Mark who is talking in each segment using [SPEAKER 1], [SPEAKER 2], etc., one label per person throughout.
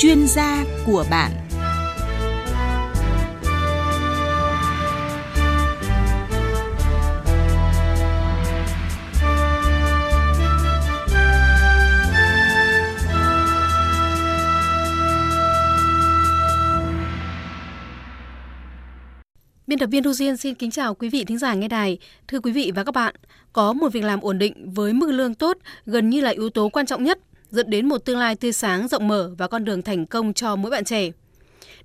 [SPEAKER 1] chuyên gia của bạn
[SPEAKER 2] Biên tập viên Thu Duyên xin kính chào quý vị thính giả nghe đài. Thưa quý vị và các bạn, có một việc làm ổn định với mức lương tốt gần như là yếu tố quan trọng nhất dẫn đến một tương lai tươi sáng rộng mở và con đường thành công cho mỗi bạn trẻ.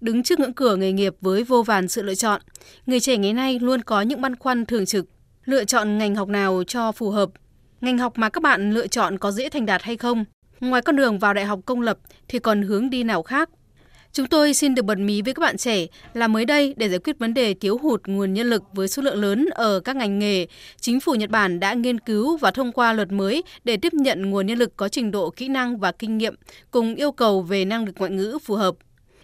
[SPEAKER 2] Đứng trước ngưỡng cửa nghề nghiệp với vô vàn sự lựa chọn, người trẻ ngày nay luôn có những băn khoăn thường trực, lựa chọn ngành học nào cho phù hợp, ngành học mà các bạn lựa chọn có dễ thành đạt hay không. Ngoài con đường vào đại học công lập thì còn hướng đi nào khác Chúng tôi xin được bật mí với các bạn trẻ là mới đây để giải quyết vấn đề thiếu hụt nguồn nhân lực với số lượng lớn ở các ngành nghề, chính phủ Nhật Bản đã nghiên cứu và thông qua luật mới để tiếp nhận nguồn nhân lực có trình độ kỹ năng và kinh nghiệm cùng yêu cầu về năng lực ngoại ngữ phù hợp.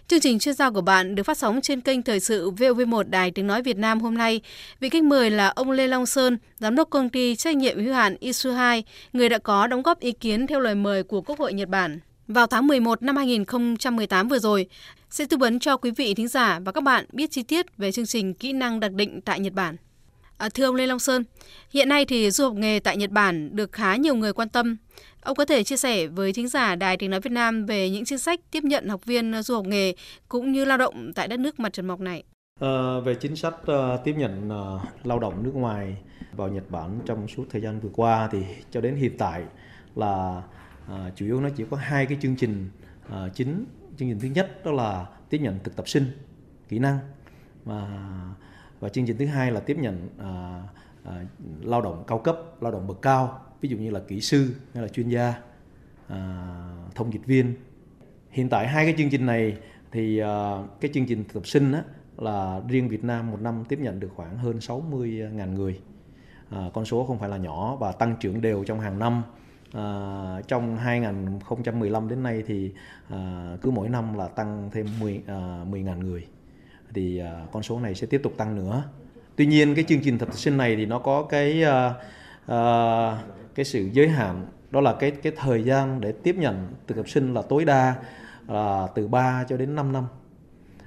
[SPEAKER 2] Chương trình chuyên gia của bạn được phát sóng trên kênh Thời sự VOV1 Đài Tiếng Nói Việt Nam hôm nay. Vị khách mời là ông Lê Long Sơn, Giám đốc công ty trách nhiệm hữu hạn Isu2, người đã có đóng góp ý kiến theo lời mời của Quốc hội Nhật Bản vào tháng 11 năm 2018 vừa rồi sẽ tư vấn cho quý vị thính giả và các bạn biết chi tiết về chương trình kỹ năng đặc định tại Nhật Bản. À, thưa ông Lê Long Sơn, hiện nay thì du học nghề tại Nhật Bản được khá nhiều người quan tâm. Ông có thể chia sẻ với thính giả Đài Tiếng Nói Việt Nam về những chính sách tiếp nhận học viên du học nghề cũng như lao động tại đất nước mặt trận mọc này?
[SPEAKER 3] À, về chính sách uh, tiếp nhận uh, lao động nước ngoài vào Nhật Bản trong suốt thời gian vừa qua thì cho đến hiện tại là à, chủ yếu nó chỉ có hai cái chương trình à, chính chương trình thứ nhất đó là tiếp nhận thực tập sinh kỹ năng và và chương trình thứ hai là tiếp nhận à, à, lao động cao cấp lao động bậc cao ví dụ như là kỹ sư hay là chuyên gia à, thông dịch viên. Hiện tại hai cái chương trình này thì à, cái chương trình thực tập sinh á, là riêng Việt Nam một năm tiếp nhận được khoảng hơn 60.000 người. À, con số không phải là nhỏ và tăng trưởng đều trong hàng năm. À, trong 2015 đến nay thì à, cứ mỗi năm là tăng thêm 10 à, 10.000 người. Thì à, con số này sẽ tiếp tục tăng nữa. Tuy nhiên cái chương trình thực tập sinh này thì nó có cái à, à, cái sự giới hạn. Đó là cái cái thời gian để tiếp nhận thực tập sinh là tối đa là từ 3 cho đến 5 năm.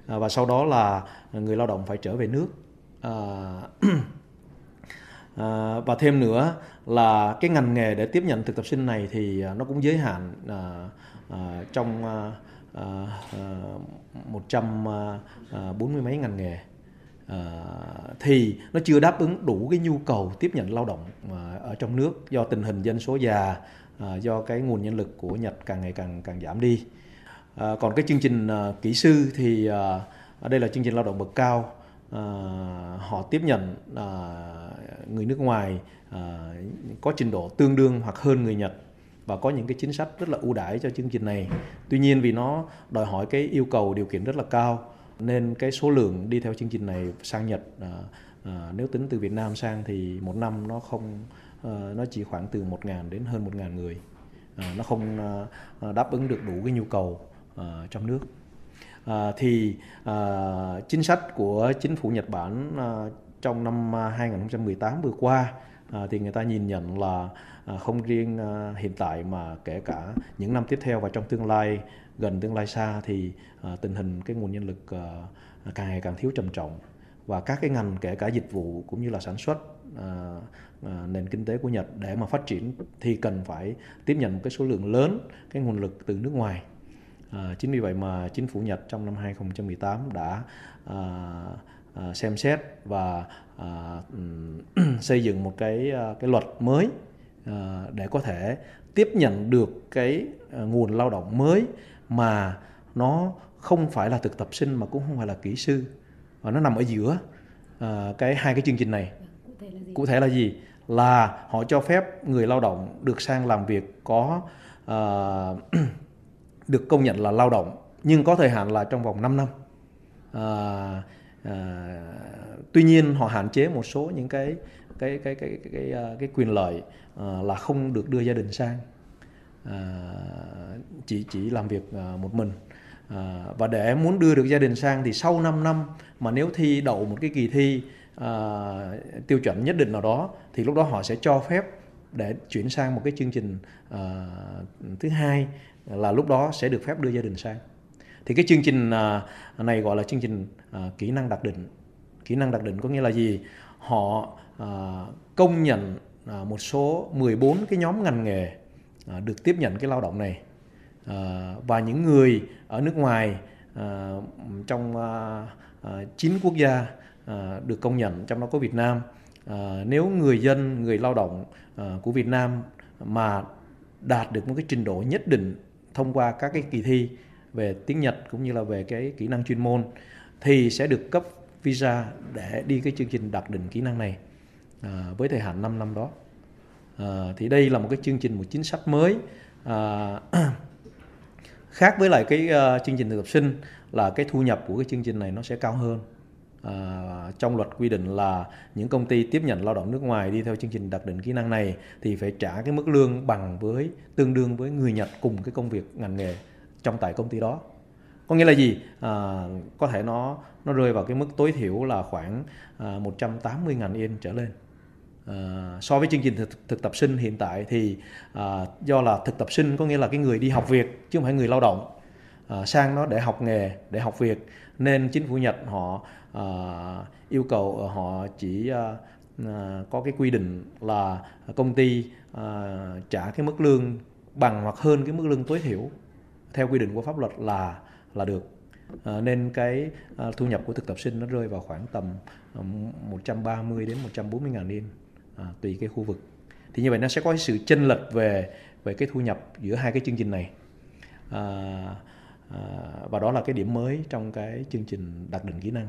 [SPEAKER 3] À, và sau đó là người lao động phải trở về nước. À, À, và thêm nữa là cái ngành nghề để tiếp nhận thực tập sinh này thì à, nó cũng giới hạn à, à, trong à, à, à một trăm bốn mươi mấy ngành nghề. À, thì nó chưa đáp ứng đủ cái nhu cầu tiếp nhận lao động à, ở trong nước do tình hình dân số già à, do cái nguồn nhân lực của Nhật càng ngày càng càng giảm đi. À, còn cái chương trình à, kỹ sư thì à, đây là chương trình lao động bậc cao. Ờ, họ tiếp nhận à, người nước ngoài à, có trình độ tương đương hoặc hơn người Nhật và có những cái chính sách rất là ưu đãi cho chương trình này. Tuy nhiên vì nó đòi hỏi cái yêu cầu điều kiện rất là cao nên cái số lượng đi theo chương trình này sang Nhật à, à, nếu tính từ Việt Nam sang thì một năm nó không à, nó chỉ khoảng từ 1.000 đến hơn 1.000 người. À, nó không à, đáp ứng được đủ cái nhu cầu à, trong nước. À, thì à, chính sách của chính phủ Nhật Bản à, trong năm 2018 vừa qua à, thì người ta nhìn nhận là à, không riêng à, hiện tại mà kể cả những năm tiếp theo và trong tương lai gần tương lai xa thì à, tình hình cái nguồn nhân lực à, càng ngày càng thiếu trầm trọng. Và các cái ngành kể cả dịch vụ cũng như là sản xuất à, à, nền kinh tế của Nhật để mà phát triển thì cần phải tiếp nhận một cái số lượng lớn cái nguồn lực từ nước ngoài. À, chính vì vậy mà chính phủ Nhật trong năm 2018 đã à, à, xem xét và à, xây dựng một cái cái luật mới à, để có thể tiếp nhận được cái nguồn lao động mới mà nó không phải là thực tập sinh mà cũng không phải là kỹ sư và nó nằm ở giữa à, cái hai cái chương trình này. Cụ thể là gì? Là họ cho phép người lao động được sang làm việc có à, được công nhận là lao động nhưng có thời hạn là trong vòng 5 năm. À, à, tuy nhiên họ hạn chế một số những cái cái cái cái cái cái, à, cái quyền lợi à, là không được đưa gia đình sang à, chỉ chỉ làm việc à, một mình à, và để muốn đưa được gia đình sang thì sau 5 năm mà nếu thi đậu một cái kỳ thi à, tiêu chuẩn nhất định nào đó thì lúc đó họ sẽ cho phép để chuyển sang một cái chương trình uh, thứ hai là lúc đó sẽ được phép đưa gia đình sang Thì cái chương trình à, này gọi là chương trình à, kỹ năng đặc định. Kỹ năng đặc định có nghĩa là gì? Họ à, công nhận một số 14 cái nhóm ngành nghề được tiếp nhận cái lao động này và những người ở nước ngoài trong 9 quốc gia được công nhận, trong đó có Việt Nam nếu người dân, người lao động của Việt Nam mà đạt được một cái trình độ nhất định thông qua các cái kỳ thi về tiếng Nhật cũng như là về cái kỹ năng chuyên môn thì sẽ được cấp visa để đi cái chương trình đặc định kỹ năng này à, với thời hạn 5 năm đó. À, thì đây là một cái chương trình một chính sách mới à, khác với lại cái uh, chương trình thực tập sinh là cái thu nhập của cái chương trình này nó sẽ cao hơn À, trong luật quy định là những công ty tiếp nhận lao động nước ngoài đi theo chương trình đặc định kỹ năng này thì phải trả cái mức lương bằng với tương đương với người Nhật cùng cái công việc ngành nghề trong tại công ty đó. Có nghĩa là gì? À, có thể nó nó rơi vào cái mức tối thiểu là khoảng ờ, à, 180.000 yên trở lên. À, so với chương trình thực, thực tập sinh hiện tại thì à, do là thực tập sinh có nghĩa là cái người đi học việc chứ không phải người lao động. Ờ, sang nó để học nghề để học việc. Nên chính phủ Nhật họ uh, yêu cầu ờ, họ chỉ uh, uh, có cái quy định là công ty uh, trả cái mức lương bằng hoặc hơn cái mức lương tối thiểu theo quy định của pháp luật là là được. À, nên cái à, thu nhập của thực tập sinh nó rơi vào khoảng tầm à, 130 đến 140 ngàn yên à, tùy cái khu vực. Thì như vậy nó sẽ có sự chênh lệch về về cái thu nhập giữa hai cái chương trình này. À, À, và đó là cái điểm mới trong cái chương trình đặc định kỹ năng.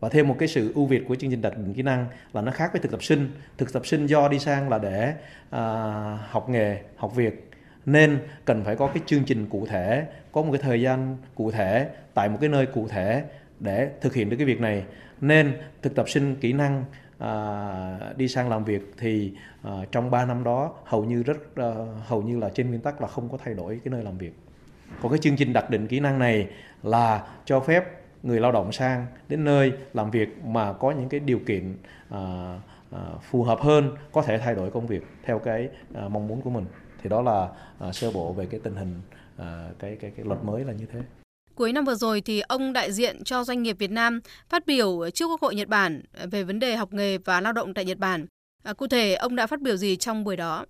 [SPEAKER 3] Và thêm một cái sự ưu việt của chương trình đặc định kỹ năng là nó khác với thực tập sinh. Thực tập sinh do đi sang là để à, học nghề học việc. Nên cần phải có cái chương trình cụ thể có một cái thời gian cụ thể tại một cái nơi cụ thể để thực hiện được cái việc này. Nên thực tập sinh kỹ năng à, đi sang làm việc thì à, trong 3 năm đó hầu như rất à, hầu như là trên nguyên tắc là không có thay đổi cái nơi làm việc còn cái chương trình đặc định kỹ năng này là cho phép người lao động sang đến nơi làm việc mà có những cái điều kiện à, à, phù hợp hơn có thể thay đổi công việc theo cái à, mong muốn của mình thì đó là à, sơ bộ về cái tình hình à, cái cái cái luật mới là như thế.
[SPEAKER 2] Cuối năm vừa rồi thì ông đại diện cho doanh nghiệp Việt Nam phát biểu trước Quốc hội Nhật Bản về vấn đề học nghề và lao động tại Nhật Bản. À, cụ thể ông đã phát biểu gì trong buổi đó?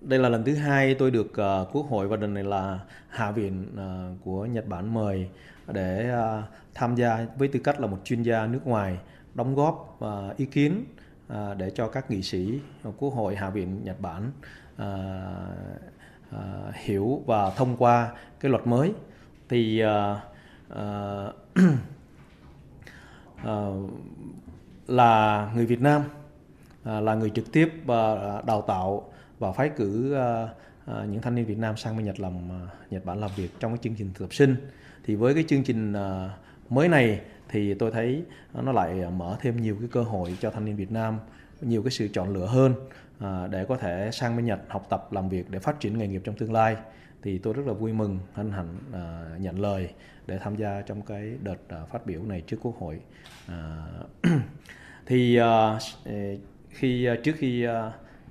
[SPEAKER 3] Đây là lần thứ hai tôi được uh, Quốc hội và lần này là Hạ viện uh, của Nhật Bản mời để uh, tham gia với tư cách là một chuyên gia nước ngoài đóng góp uh, ý kiến uh, để cho các nghị sĩ Quốc hội Hạ viện Nhật Bản uh, uh, hiểu và thông qua cái luật mới. Thì uh, uh, uh, là người Việt Nam uh, là người trực tiếp uh, đào tạo và phái cử uh, uh, những thanh niên Việt Nam sang bên Nhật làm uh, Nhật Bản làm việc trong cái chương trình thực tập sinh. Thì với cái chương trình uh, mới này thì tôi thấy nó lại mở thêm nhiều cái cơ hội cho thanh niên Việt Nam nhiều cái sự chọn lựa hơn để có thể sang bên Nhật học tập làm việc để phát triển nghề nghiệp trong tương lai. Thì tôi rất là vui mừng hân hạnh nhận lời để tham gia trong cái đợt phát biểu này trước Quốc hội. Thì khi trước khi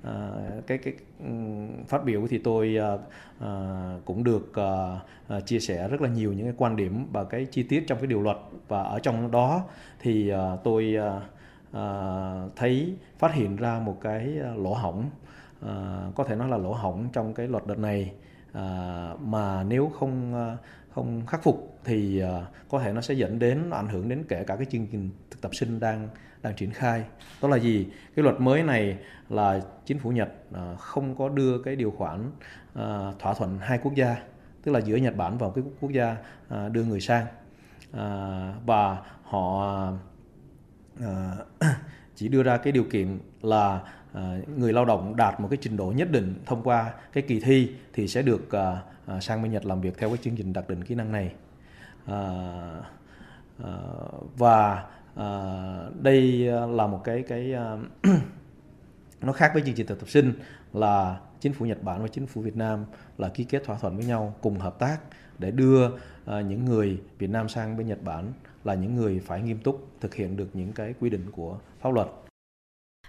[SPEAKER 3] à, cái cái phát biểu thì tôi à, à, cũng được à, à, chia sẻ rất là nhiều những cái quan điểm và cái chi tiết trong cái điều luật. Và ở trong đó thì à, tôi à, à, thấy phát hiện ra một cái lỗ hổng à, có thể nói là lỗ hổng trong cái luật đợt này. À, mà nếu không không khắc phục thì ờ, có thể nó sẽ dẫn đến ảnh hưởng đến kể cả cái chương trình thực tập sinh đang đang triển khai. Đó là gì? Cái luật mới này là chính phủ Nhật ờ, không có đưa cái điều khoản ờ, thỏa thuận hai quốc gia, tức là giữa Nhật Bản và cái quốc gia đưa người sang. Và họ chỉ đưa ra cái điều kiện là Ờ, người lao động đạt một cái trình độ nhất định thông qua cái kỳ thi thì sẽ được ờ, ờ, sang bên Nhật làm việc theo cái chương trình đặc định kỹ năng này và đây là một cái cái nó khác với chương trình thực tập sinh là chính phủ Nhật Bản và chính phủ Việt Nam là ký kết thỏa thuận với nhau cùng hợp tác để đưa những người Việt Nam sang bên Nhật Bản là những người phải nghiêm túc thực hiện được những cái quy định của pháp luật.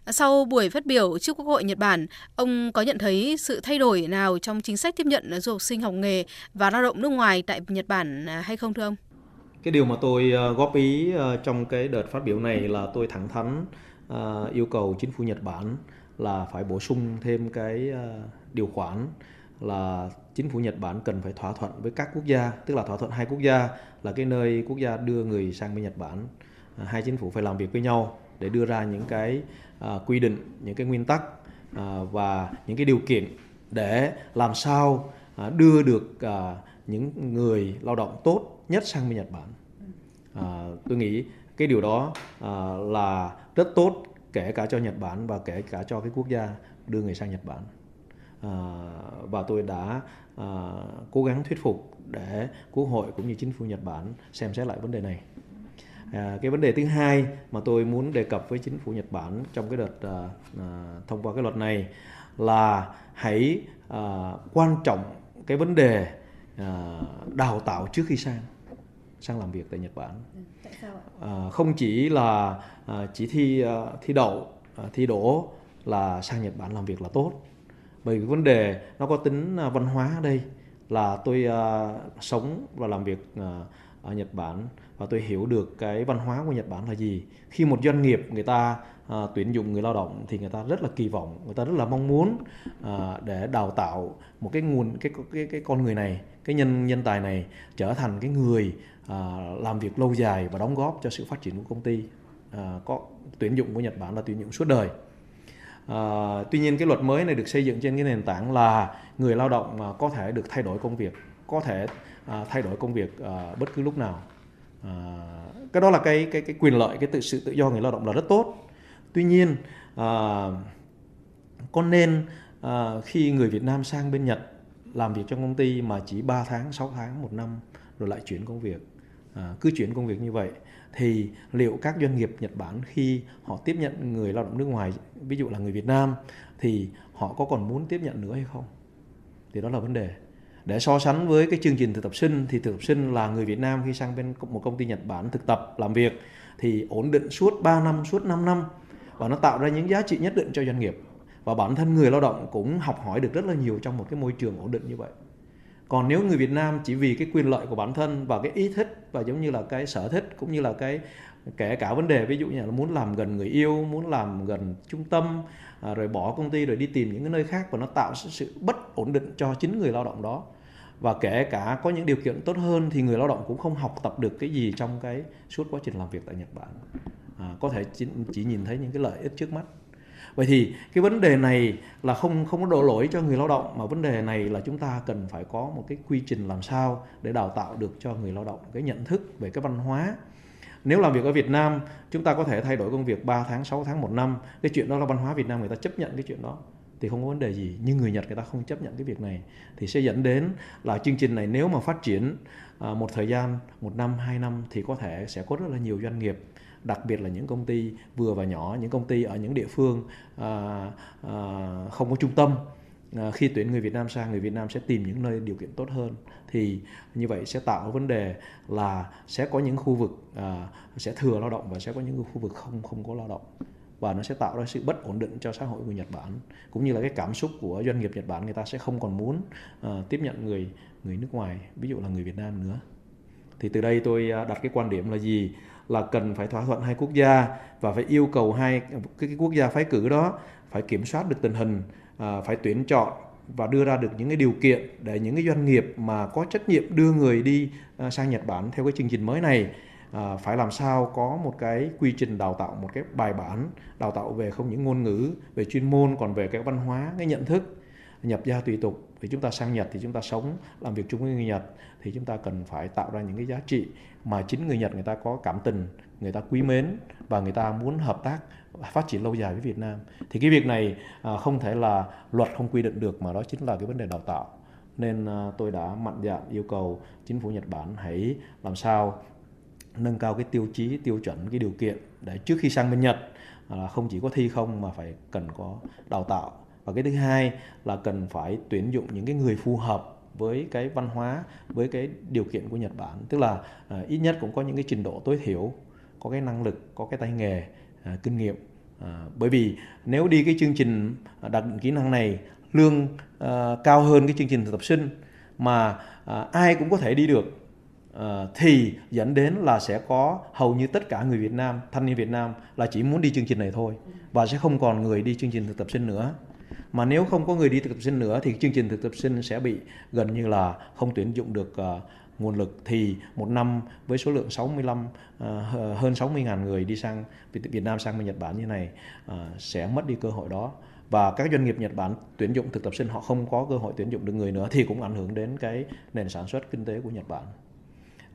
[SPEAKER 2] Sau buổi phát biểu trước Quốc hội Nhật Bản, ông có nhận thấy sự thay đổi nào trong chính sách tiếp nhận du học sinh học nghề và lao động nước ngoài tại Nhật Bản à, hay không thưa ông?
[SPEAKER 3] cái điều mà tôi ờ, góp ý ờ, trong cái đợt phát biểu này là tôi thẳng thắn ờ, yêu cầu chính phủ Nhật Bản là phải bổ sung thêm cái điều khoản là chính phủ Nhật Bản cần phải thỏa thuận với các quốc gia, tức là thỏa thuận hai quốc gia là cái nơi quốc gia đưa người sang bên Nhật Bản. Hai chính phủ phải làm việc với nhau để đưa ra những cái à, quy định, những cái nguyên tắc à, và những cái điều kiện để làm sao à, đưa được à, những người lao động tốt nhất sang bên Nhật Bản. À, tôi nghĩ cái điều đó à, là rất tốt kể cả cho Nhật Bản và kể cả cho cái quốc gia đưa người sang Nhật Bản. À, và tôi đã à, cố gắng thuyết phục để quốc hội cũng như chính phủ Nhật Bản xem xét lại vấn đề này. À, cái vấn đề thứ hai mà tôi muốn đề cập với chính phủ Nhật Bản trong cái đợt à, à, thông qua cái luật này là hãy à, quan trọng cái vấn đề à, đào tạo trước khi sang sang làm việc tại Nhật Bản.
[SPEAKER 2] Ừ, tại sao ạ?
[SPEAKER 3] À, không chỉ là à, chỉ thi à, thi đậu à, thi đỗ là sang Nhật Bản làm việc là tốt bởi vì vấn đề nó có tính à, văn hóa ở đây là tôi uh, sống và làm việc uh, ở Nhật Bản và tôi hiểu được cái văn hóa của Nhật Bản là gì. Khi một doanh nghiệp người ta uh, tuyển dụng người lao động thì người ta rất là kỳ vọng, người ta rất là mong muốn uh, để đào tạo một cái nguồn cái cái cái con người này, cái nhân nhân tài này trở thành cái người uh, làm việc lâu dài và đóng góp cho sự phát triển của công ty. Uh, có tuyển dụng của Nhật Bản là tuyển dụng suốt đời. À, tuy nhiên cái luật mới này được xây dựng trên cái nền tảng là người lao động mà có thể được thay đổi công việc, có thể à, thay đổi công việc à, bất cứ lúc nào. À, cái đó là cái cái cái quyền lợi, cái tự sự tự do người lao động là rất tốt. Tuy nhiên à, có nên à, khi người Việt Nam sang bên Nhật làm việc trong công ty mà chỉ 3 tháng, 6 tháng, một năm rồi lại chuyển công việc, à, cứ chuyển công việc như vậy thì liệu các doanh nghiệp Nhật Bản khi họ tiếp nhận người lao động nước ngoài, ví dụ là người Việt Nam thì họ có còn muốn tiếp nhận nữa hay không? Thì đó là vấn đề. Để so sánh với cái chương trình thực tập sinh thì thực tập sinh là người Việt Nam khi sang bên một công ty Nhật Bản thực tập làm việc thì ổn định suốt 3 năm, suốt 5 năm và nó tạo ra những giá trị nhất định cho doanh nghiệp. Và bản thân người lao động cũng học hỏi được rất là nhiều trong một cái môi trường ổn định như vậy còn nếu người Việt Nam chỉ vì cái quyền lợi của bản thân và cái ý thích và giống như là cái sở thích cũng như là cái kể cả vấn đề ví dụ như là muốn làm gần người yêu muốn làm gần trung tâm à, rồi bỏ công ty rồi đi tìm những cái nơi khác và nó tạo sự bất ổn định cho chính người lao động đó. Và kể cả có những điều kiện tốt hơn thì người lao động cũng không học tập được cái gì trong cái suốt quá trình làm việc tại Nhật Bản. À, có thể chỉ, chỉ nhìn thấy những cái lợi ích trước mắt. Vậy thì cái vấn đề này là không không có đổ lỗi cho người lao động mà vấn đề này là chúng ta cần phải có một cái quy trình làm sao để đào tạo được cho người lao động cái nhận thức về cái văn hóa nếu làm việc ở Việt Nam chúng ta có thể thay đổi công việc 3 tháng 6 tháng một năm. Cái chuyện đó là văn hóa Việt Nam người ta chấp nhận cái chuyện đó. Thì không có vấn đề gì. Nhưng người Nhật người ta không chấp nhận cái việc này. Thì sẽ dẫn đến là chương trình này nếu mà phát triển à, một thời gian một năm hai năm thì có thể sẽ có rất là nhiều doanh nghiệp đặc biệt là những công ty vừa và nhỏ những công ty ở những địa phương à, à, không có trung tâm. Ờ, khi tuyển người Việt Nam sang người Việt Nam sẽ tìm những nơi điều kiện tốt hơn. Thì như vậy sẽ tạo vấn đề là sẽ có những khu vực uh, sẽ thừa lao động và sẽ có những khu vực không không có lao động. Và nó sẽ tạo ra sự bất ổn định cho xã hội của Nhật Bản cũng như là cái cảm xúc của doanh nghiệp Nhật Bản người ta sẽ không còn muốn uh, tiếp nhận người người nước ngoài ví dụ là người Việt Nam nữa. Thì từ đây tôi đặt cái quan điểm là gì? Là cần phải thỏa thuận hai quốc gia và phải yêu cầu hai cái, cái quốc gia phái cử đó phải kiểm soát được tình hình À, phải tuyển chọn và đưa ra được những cái điều kiện để những cái doanh nghiệp mà có trách nhiệm đưa người đi à, sang Nhật Bản theo cái chương trình mới này à, phải làm sao có một cái quy trình đào tạo một cái bài bản đào tạo về không những ngôn ngữ về chuyên môn còn về cái văn hóa cái nhận thức nhập gia tùy tục thì chúng ta sang Nhật thì chúng ta sống, làm việc chung với người Nhật, thì chúng ta cần phải tạo ra những cái giá trị mà chính người Nhật người ta có cảm tình, người ta quý mến và người ta muốn hợp tác, phát triển lâu dài với Việt Nam. Thì cái việc này à, không thể là luật không quy định được mà đó chính là cái vấn đề đào tạo. Nên à, tôi đã mạnh dạn yêu cầu chính phủ Nhật Bản hãy làm sao nâng cao cái tiêu chí, tiêu chuẩn, cái điều kiện để trước khi sang bên Nhật à, không chỉ có thi không mà phải cần có đào tạo và cái thứ hai là cần phải tuyển dụng những cái người phù hợp với cái văn hóa với cái điều kiện của Nhật Bản. Tức là uh, ít nhất cũng có những cái trình độ tối thiểu có cái năng lực có cái tay nghề uh, kinh nghiệm. Uh, bởi vì nếu đi cái chương trình đặc định kỹ năng này lương uh, cao hơn cái chương trình thực tập sinh mà uh, ai cũng có thể đi được uh, thì dẫn đến là sẽ có hầu như tất cả người Việt Nam thanh niên Việt Nam là chỉ muốn đi chương trình này thôi và sẽ không còn người đi chương trình thực tập sinh nữa mà nếu không có người đi thực tập sinh nữa thì chương trình thực tập sinh sẽ bị gần như là không tuyển dụng được uh, nguồn lực thì một năm với số lượng 65 uh, ờ, hơn 60 ngàn người đi sang Việt Nam sang Nhật Bản như này uh, sẽ mất đi cơ hội đó và các doanh nghiệp Nhật Bản tuyển dụng thực tập sinh họ không có cơ hội tuyển dụng được người nữa thì cũng ảnh hưởng đến cái nền sản xuất kinh tế của Nhật Bản.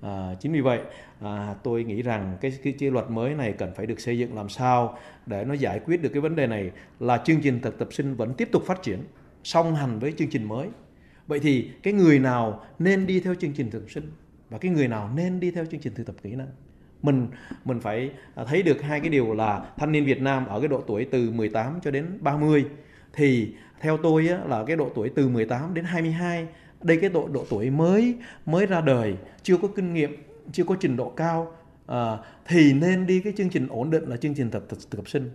[SPEAKER 3] À, chính vì vậy à, tôi nghĩ rằng cái, cái cái luật mới này cần phải được xây dựng làm sao để nó giải quyết được cái vấn đề này là chương trình thực tập sinh vẫn tiếp tục phát triển song hành với chương trình mới. Vậy thì cái người nào nên đi theo chương trình thực tập sinh và cái người nào nên đi theo chương trình thực tập kỹ năng? Mình mình phải à, thấy được hai cái điều là thanh niên Việt Nam ở cái độ tuổi từ 18 cho đến 30 thì theo tôi á, là cái độ tuổi từ 18 đến 22 đây cái độ độ tuổi mới mới ra đời chưa có kinh nghiệm chưa có trình độ cao à, thì nên đi cái chương trình ổn định là chương trình thực, thực, thực tập sinh.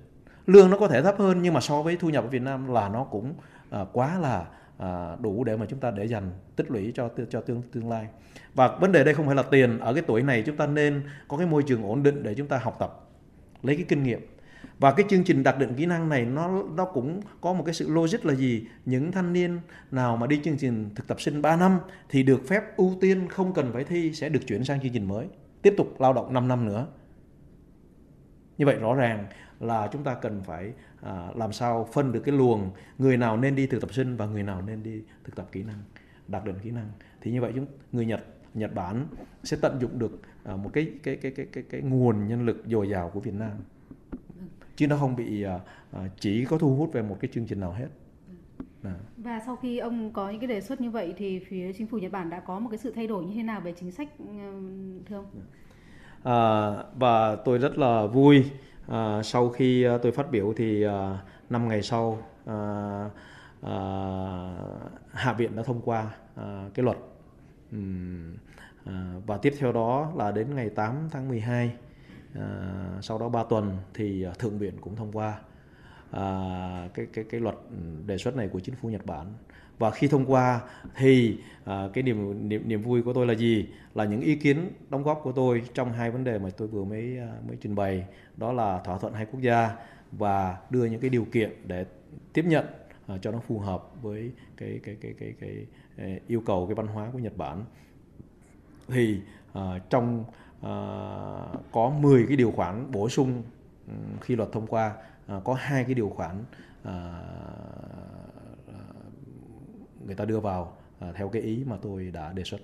[SPEAKER 3] Lương nó có thể thấp hơn nhưng mà so với thu nhập ở Việt Nam là nó cũng à, quá là à, đủ để mà chúng ta để dành tích lũy cho cho tương tương lai. Và vấn đề đây không phải là tiền. Ở cái tuổi này chúng ta nên có cái môi trường ổn định để chúng ta học tập lấy cái kinh nghiệm và cái chương trình đặc định kỹ năng này nó nó cũng có một cái sự logic là gì? Những thanh niên nào mà đi chương trình thực tập sinh 3 năm thì được phép ưu tiên không cần phải thi sẽ được chuyển sang chương trình mới. Tiếp tục lao động 5 năm nữa. Như vậy rõ ràng là chúng ta cần phải à, làm sao phân được cái luồng người nào nên đi thực tập sinh và người nào nên đi thực tập kỹ năng đặc định kỹ năng. Thì như vậy chúng người Nhật Nhật Bản sẽ tận dụng được à, một cái cái cái cái cái cái nguồn nhân lực dồi dào của Việt Nam chứ nó không bị à, à, chỉ có thu hút về một cái chương trình nào hết.
[SPEAKER 2] À. Và sau khi ông có những cái đề xuất như vậy thì phía chính phủ Nhật Bản đã có một cái sự thay đổi như thế nào về chính sách thưa ông?
[SPEAKER 3] À, và tôi rất là vui à, sau khi tôi phát biểu thì à, năm ngày sau à, à, hạ viện đã thông qua à, cái luật uhm, à, và tiếp theo đó là đến ngày 8 tháng 12 à, sau đó 3 tuần thì ờ, thượng viện cũng thông qua à, cái cái cái luật đề xuất này của chính phủ Nhật Bản. Và khi thông qua thì à, cái niềm, niềm niềm vui của tôi là gì? Là những ý kiến đóng góp của tôi trong hai vấn đề mà tôi vừa mới mới trình bày. Đó là thỏa thuận hai quốc gia và đưa những cái điều kiện để tiếp nhận à, cho nó phù hợp với cái cái cái cái cái, cái yêu cầu cái văn hóa của Nhật Bản. Thì à, trong có 10 cái điều khoản bổ sung khi luật thông qua à, có hai cái điều khoản à, người ta đưa vào theo cái ý mà tôi đã đề xuất.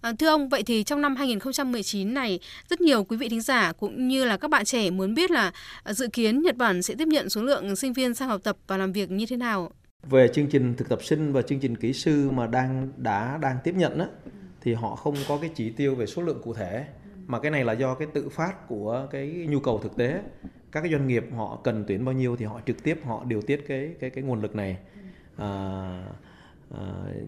[SPEAKER 2] À, thưa ông, vậy thì trong năm 2019 này, rất nhiều quý vị thính giả cũng như là các bạn trẻ muốn biết là dự kiến Nhật Bản sẽ tiếp nhận số lượng sinh viên sang học tập và làm việc như thế nào?
[SPEAKER 3] Về chương trình thực tập sinh và chương trình kỹ sư mà đang đã đang tiếp nhận á, thì họ không có cái chỉ tiêu về số lượng cụ thể mà cái này là do cái tự phát của cái nhu cầu thực tế. Các cái doanh nghiệp họ cần tuyển bao nhiêu thì họ trực tiếp họ điều tiết cái cái cái nguồn lực này. À, à,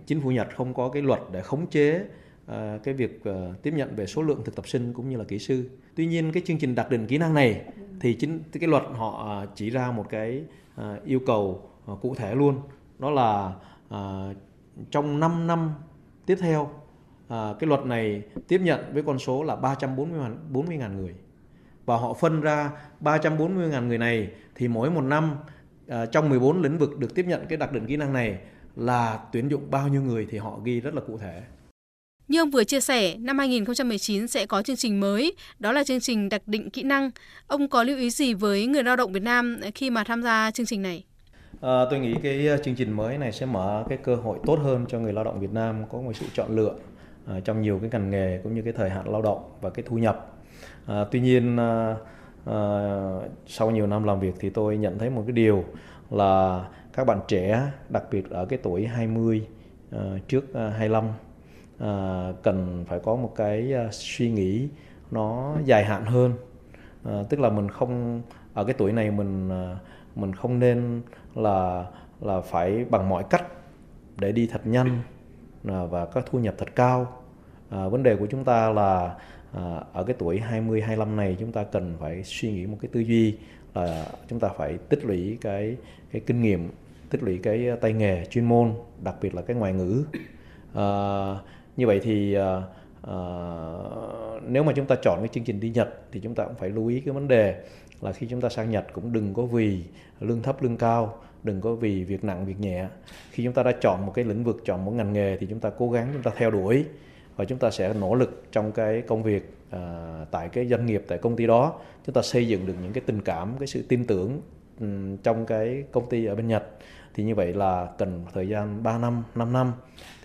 [SPEAKER 3] chính phủ Nhật không có cái luật để khống chế à, cái việc à, tiếp nhận về số lượng thực tập sinh cũng như là kỹ sư. Tuy nhiên cái chương trình đặc định kỹ năng này thì chính cái luật họ à, chỉ ra một cái à, yêu cầu à, cụ thể luôn. Đó là à, trong 5 năm tiếp theo à, cái luật này tiếp nhận với con số là 340 40 ngàn người và họ phân ra 340 ngàn người này thì mỗi một năm à, trong 14 lĩnh vực được tiếp nhận cái đặc định kỹ năng này là tuyển dụng bao nhiêu người thì họ ghi rất là cụ thể.
[SPEAKER 2] Như ông vừa chia sẻ, năm 2019 sẽ có chương trình mới, đó là chương trình đặc định kỹ năng. Ông có lưu ý gì với người lao động Việt Nam khi mà tham gia chương trình này?
[SPEAKER 3] À, tôi nghĩ cái chương trình mới này sẽ mở cái cơ hội tốt hơn cho người lao động Việt Nam có một sự chọn lựa Ờ, trong nhiều cái ngành nghề cũng như cái thời hạn lao động và cái thu nhập. À, tuy nhiên à, à, sau nhiều năm làm việc thì tôi nhận thấy một cái điều là các bạn trẻ đặc biệt ở cái tuổi 20 à, trước 25 à, cần phải có một cái suy nghĩ nó dài hạn hơn. À, tức là mình không ở cái tuổi này mình mình không nên là là phải bằng mọi cách để đi thật nhanh À, và có thu nhập thật cao. À, vấn đề của chúng ta là à, ở cái tuổi 20 25 này chúng ta cần phải suy nghĩ một cái tư duy là chúng ta phải tích lũy cái cái kinh nghiệm, tích lũy cái tay nghề chuyên môn, đặc biệt là cái ngoại ngữ. À, như vậy thì à, à nếu mà chúng ta chọn cái chương trình đi Nhật thì chúng ta cũng phải lưu ý cái vấn đề là khi chúng ta sang Nhật cũng đừng có vì lương thấp lương cao đừng có vì việc nặng việc nhẹ. Khi chúng ta đã chọn một cái lĩnh vực chọn một ngành nghề thì chúng ta cố gắng chúng ta theo đuổi và chúng ta sẽ nỗ lực trong cái công việc à, tại cái doanh nghiệp tại công ty đó. Chúng ta xây dựng được những cái tình cảm cái sự tin tưởng um, trong cái công ty ở bên Nhật. Thì như vậy là cần thời gian 3 năm 5 năm.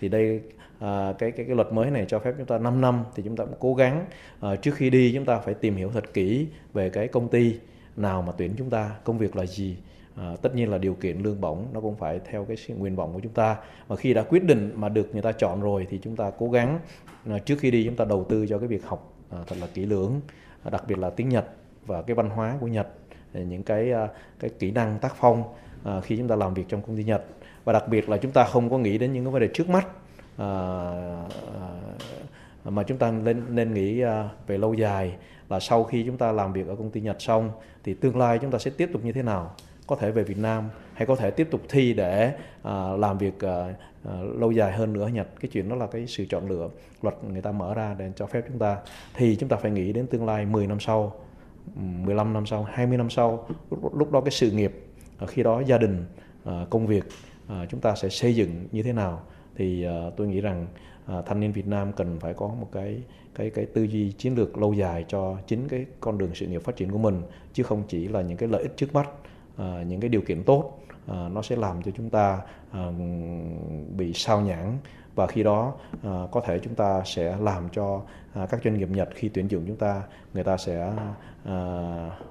[SPEAKER 3] Thì đây à, cái cái cái luật mới này cho phép chúng ta 5 năm. Thì chúng ta cũng cố gắng à, trước khi đi chúng ta phải tìm hiểu thật kỹ về cái công ty nào mà tuyển chúng ta công việc là gì. À, tất nhiên là điều kiện lương bổng nó cũng phải theo cái nguyện vọng của chúng ta. Và khi đã quyết định mà được người ta chọn rồi thì chúng ta cố gắng à, trước khi đi chúng ta đầu tư cho cái việc học à, thật là kỹ lưỡng à, đặc biệt là tiếng Nhật và cái văn hóa của Nhật à, những cái à, cái kỹ năng tác phong à, khi chúng ta làm việc trong công ty Nhật. Và đặc biệt là chúng ta không có nghĩ đến những cái vấn đề trước mắt à, à, mà chúng ta nên nên nghĩ à, về lâu dài là sau khi chúng ta làm việc ở công ty Nhật xong thì tương lai chúng ta sẽ tiếp tục như thế nào có thể về Việt Nam hay có thể tiếp tục thi để à, làm việc à, à, lâu dài hơn nữa ở Nhật. Cái chuyện đó là cái sự chọn lựa luật người ta mở ra để cho phép chúng ta thì chúng ta phải nghĩ đến tương lai 10 năm sau 15 năm sau 20 năm sau. Lúc, lúc đó cái sự nghiệp à, khi đó gia đình à, công việc à, chúng ta sẽ xây dựng như thế nào thì à, tôi nghĩ rằng à, thanh niên Việt Nam cần phải có một cái cái cái tư duy chiến lược lâu dài cho chính cái con đường sự nghiệp phát triển của mình chứ không chỉ là những cái lợi ích trước mắt à, những cái điều kiện tốt à, nó sẽ làm cho chúng ta à, bị sao nhãn và khi đó à, có thể chúng ta sẽ làm cho à, các doanh nghiệp Nhật khi tuyển dụng chúng ta người ta sẽ à,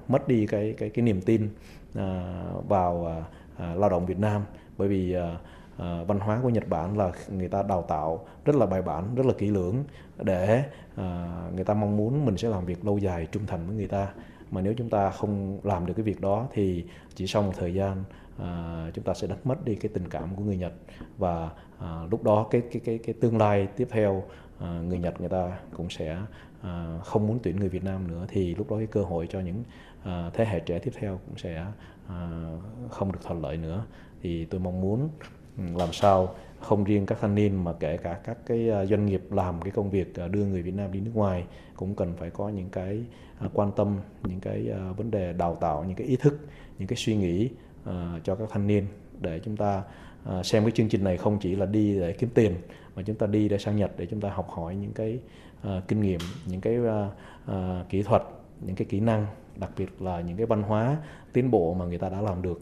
[SPEAKER 3] mất đi cái cái cái niềm tin à, vào à, à, lao động Việt Nam. Bởi vì à, à, văn hóa của Nhật Bản là người ta đào tạo rất là bài bản rất là kỹ lưỡng để à, người ta mong muốn mình sẽ làm việc lâu dài trung thành với người ta mà nếu chúng ta không làm được cái việc đó thì chỉ sau một thời gian à, chúng ta sẽ đánh mất đi cái tình cảm của người Nhật. Và à, lúc đó cái cái cái cái tương lai tiếp theo à, người Nhật người ta cũng sẽ à, không muốn tuyển người Việt Nam nữa thì lúc đó cái cơ hội cho những à, thế hệ trẻ tiếp theo cũng sẽ à, không được thuận lợi nữa. Thì tôi mong muốn Ừ, làm sao không riêng các thanh niên mà kể cả các cái à, doanh nghiệp làm cái công việc à, đưa người Việt Nam đi nước ngoài cũng cần phải có những cái à, quan tâm, những cái vấn đề đào tạo, những cái ý thức, những cái suy nghĩ cho các thanh niên để chúng ta xem cái chương trình này không chỉ là đi để kiếm tiền mà chúng ta đi để sang Nhật để chúng ta học hỏi những cái kinh nghiệm, những cái kỹ thuật, những cái kỹ năng, đặc biệt là những cái văn hóa, tiến bộ mà người ta đã làm được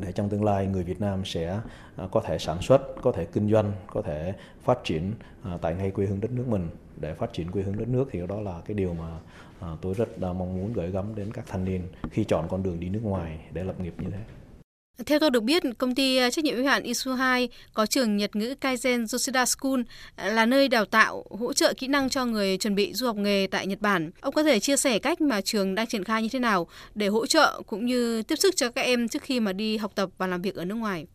[SPEAKER 3] để trong tương lai người Việt Nam sẽ à, có thể sản xuất, có thể kinh doanh, có thể phát triển à, tại ngay quê hương đất nước mình để phát triển quê hương đất nước thì đó là cái điều mà à, tôi rất mong muốn gửi gắm đến các thanh niên khi chọn con đường đi nước ngoài để lập nghiệp như thế.
[SPEAKER 2] Theo tôi được biết, công ty à, trách nhiệm hữu hạn Isu 2 có trường Nhật ngữ Kaizen Yoshida School à, là nơi đào tạo, hỗ trợ kỹ năng cho người chuẩn bị du học nghề tại Nhật Bản. Ông có thể chia sẻ cách mà trường đang triển khai như thế nào để hỗ trợ cũng như tiếp sức cho các em trước khi mà đi học tập và làm việc ở nước ngoài?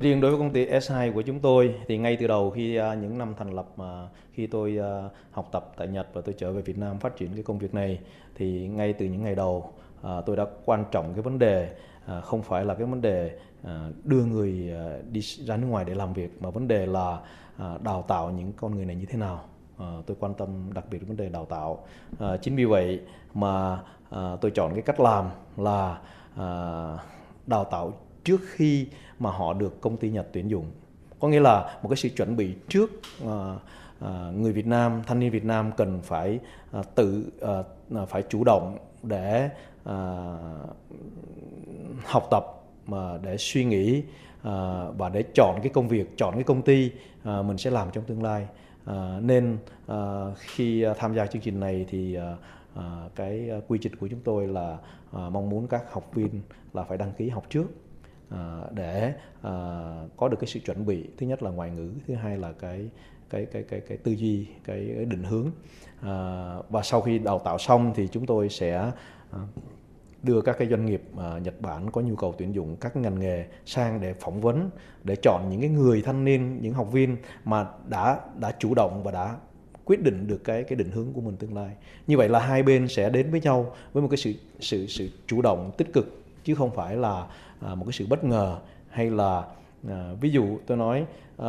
[SPEAKER 3] Riêng đối với công ty S2 của chúng tôi thì ngay từ đầu khi à, những năm thành lập mà khi tôi học tập tại Nhật và tôi trở về Việt Nam phát triển cái công việc này thì ngay từ những ngày đầu tôi đã quan trọng cái vấn đề Ờ, không phải là cái vấn đề ờ, đưa người ờ, đi ra nước ngoài để làm việc, mà vấn đề là đào tạo những con người này như thế nào. Tôi quan tâm đặc biệt vấn đề đào tạo. Chính vì vậy mà tôi chọn cái cách làm là đào tạo trước khi mà họ được công ty Nhật tuyển dụng. Có nghĩa là một cái sự chuẩn bị trước người Việt Nam, thanh niên Việt Nam cần phải tự phải chủ động để học tập mà để suy nghĩ à, và để chọn cái công việc chọn cái công ty à, mình sẽ làm trong tương lai. À, nên à, khi tham gia chương trình này thì à, à, cái quy trình của chúng tôi là mong muốn các học viên là phải đăng ký học trước để có được cái sự chuẩn bị thứ nhất là ngoại ngữ thứ hai là cái cái cái cái cái tư duy cái, cái định hướng. Và sau khi đào tạo xong thì chúng tôi sẽ đưa các cái doanh nghiệp uh, Nhật Bản có nhu cầu tuyển dụng các ngành nghề sang để phỏng vấn để chọn những cái người thanh niên những học viên mà đã đã chủ động và đã quyết định được cái cái định hướng của mình tương lai. Như vậy là hai bên sẽ đến với nhau với một cái sự sự sự chủ động tích cực chứ không phải là à, một cái sự bất ngờ hay là à, ví dụ tôi nói à,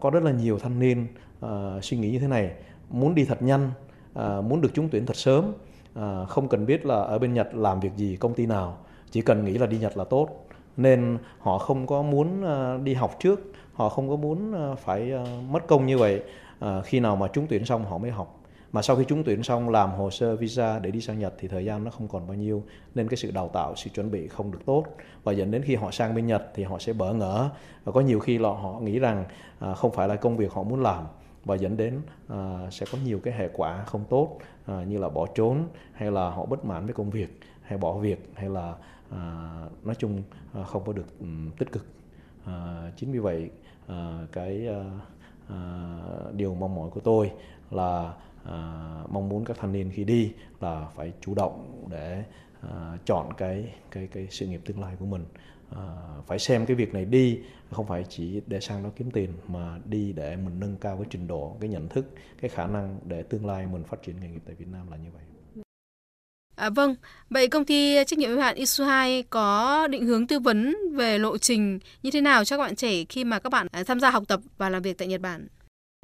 [SPEAKER 3] có rất là nhiều thanh niên à, suy nghĩ như thế này muốn đi thật nhanh, à, muốn được trúng tuyển thật sớm, Ờ, không cần biết là ở bên Nhật làm việc gì, công ty nào, chỉ cần nghĩ là đi Nhật là tốt. Nên họ không có muốn ờ, đi học trước, họ không có muốn ờ, phải mất công như vậy. Khi nào mà trúng tuyển xong họ mới học. Mà sau khi trúng tuyển xong làm hồ sơ visa để đi sang Nhật thì thời gian nó không còn bao nhiêu. Nên cái sự đào tạo sự chuẩn bị không được tốt. Và dẫn đến khi họ sang bên Nhật thì họ sẽ bỡ ngỡ. Và có nhiều khi là họ nghĩ rằng à, không phải là công việc họ muốn làm và dẫn đến à, sẽ có nhiều cái hệ quả không tốt à, như là bỏ trốn hay là họ bất mãn với công việc hay bỏ việc hay là à, nói chung à, không có được um, tích cực. À, chính vì vậy à, cái à, à, điều mong mỏi của tôi là à, mong muốn các thanh niên khi đi là phải chủ động để à, chọn cái cái cái sự nghiệp tương lai của mình phải xem cái việc này đi không phải chỉ để sang đó kiếm tiền mà đi để mình nâng cao cái trình độ cái nhận thức cái khả năng để tương lai mình phát triển nghề nghiệp tại Việt Nam là như vậy.
[SPEAKER 2] À, vâng, vậy công ty trách nhiệm hữu hạn Isuhai có định hướng tư vấn về lộ trình như thế nào cho các bạn trẻ khi mà các bạn à, tham gia học tập và làm việc tại Nhật Bản?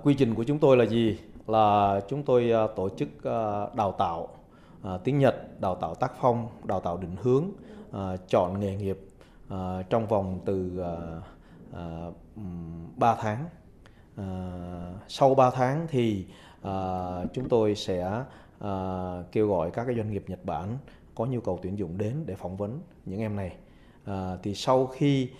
[SPEAKER 3] Quy trình của chúng tôi là gì? là chúng tôi à, tổ chức à, đào tạo tiếng Nhật, đào tạo tác phong, đào tạo định hướng, chọn nghề nghiệp Ờ, trong vòng từ ờ, ờ, 3 tháng. Sau 3 tháng thì chúng tôi sẽ kêu gọi các cái doanh nghiệp Nhật Bản có nhu cầu tuyển dụng đến để phỏng vấn những em này. Thì sau khi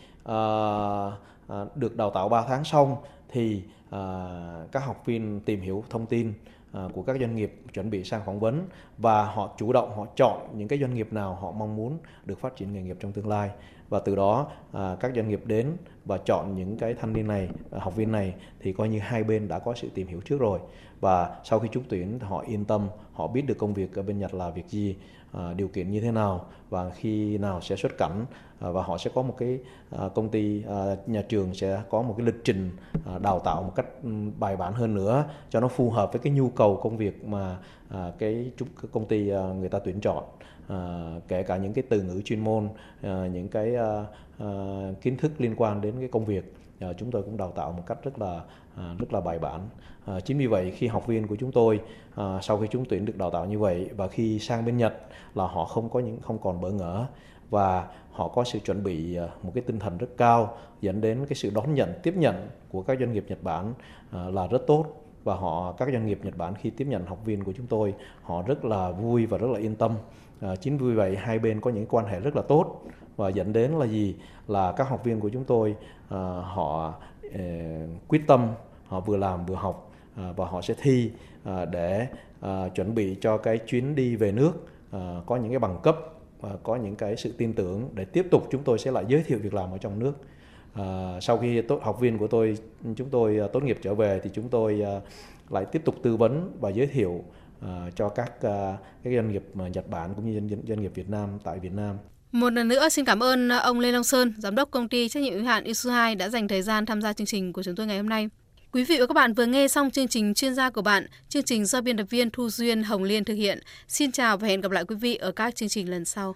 [SPEAKER 3] được đào tạo 3 tháng xong thì À, các học viên tìm hiểu thông tin à, của các doanh nghiệp chuẩn bị sang phỏng vấn và họ chủ động họ chọn những cái doanh nghiệp nào họ mong muốn được phát triển nghề nghiệp trong tương lai. Và từ đó à, các doanh nghiệp đến và chọn những cái thanh niên này à, học viên này thì coi như hai bên đã có sự tìm hiểu trước rồi. Và sau khi trúng tuyển họ yên tâm họ biết được công việc ở bên Nhật là việc gì À, điều kiện như thế nào và khi nào sẽ xuất cảnh à, và họ sẽ có một cái à, công ty à, nhà trường sẽ có một cái lịch trình à, đào tạo một cách bài bản hơn nữa cho nó phù hợp với cái nhu cầu công việc mà À, cái công ty à, người ta tuyển chọn à, kể cả những cái từ ngữ chuyên môn những cái kiến thức liên quan đến cái công việc. Chúng tôi cũng đào tạo một cách rất là rất là bài bản. Chính vì vậy khi học viên của chúng tôi sau khi chúng tuyển được đào tạo như vậy và khi sang bên Nhật là họ không có những, không còn bỡ ngỡ và họ có sự chuẩn bị một cái tinh thần rất cao, dẫn đến cái sự đón nhận, tiếp nhận của các doanh nghiệp Nhật Bản là rất tốt và họ các doanh nghiệp Nhật Bản khi tiếp nhận học viên của chúng tôi họ rất là vui và rất là yên tâm. À, chính vì vậy hai bên có những quan hệ rất là tốt. Và dẫn đến là gì? Là các học viên của chúng tôi à, họ à, quyết tâm họ vừa làm vừa học à, và họ sẽ thi để chuẩn bị cho cái chuyến đi về nước à, có những cái bằng cấp và có những cái sự tin tưởng để tiếp tục chúng tôi sẽ lại giới thiệu việc làm ở trong nước. Ờ, sau khi tốt học viên của tôi chúng tôi ờ, tốt nghiệp trở về thì chúng tôi ờ, lại tiếp tục tư vấn và giới thiệu cho các các doanh nghiệp Nhật Bản cũng như doanh, doanh nghiệp Việt Nam tại Việt Nam.
[SPEAKER 2] Một lần nữa xin cảm ơn ông Lê Long Sơn, giám đốc công ty trách nhiệm hữu hạn Isu 2 đã dành thời gian tham gia chương trình của chúng tôi ngày hôm nay. Quý vị và các bạn vừa nghe xong chương trình chuyên gia của bạn, chương trình do biên tập viên Thu Duyên Hồng Liên thực hiện. Xin chào và hẹn gặp lại quý vị ở các chương trình lần sau.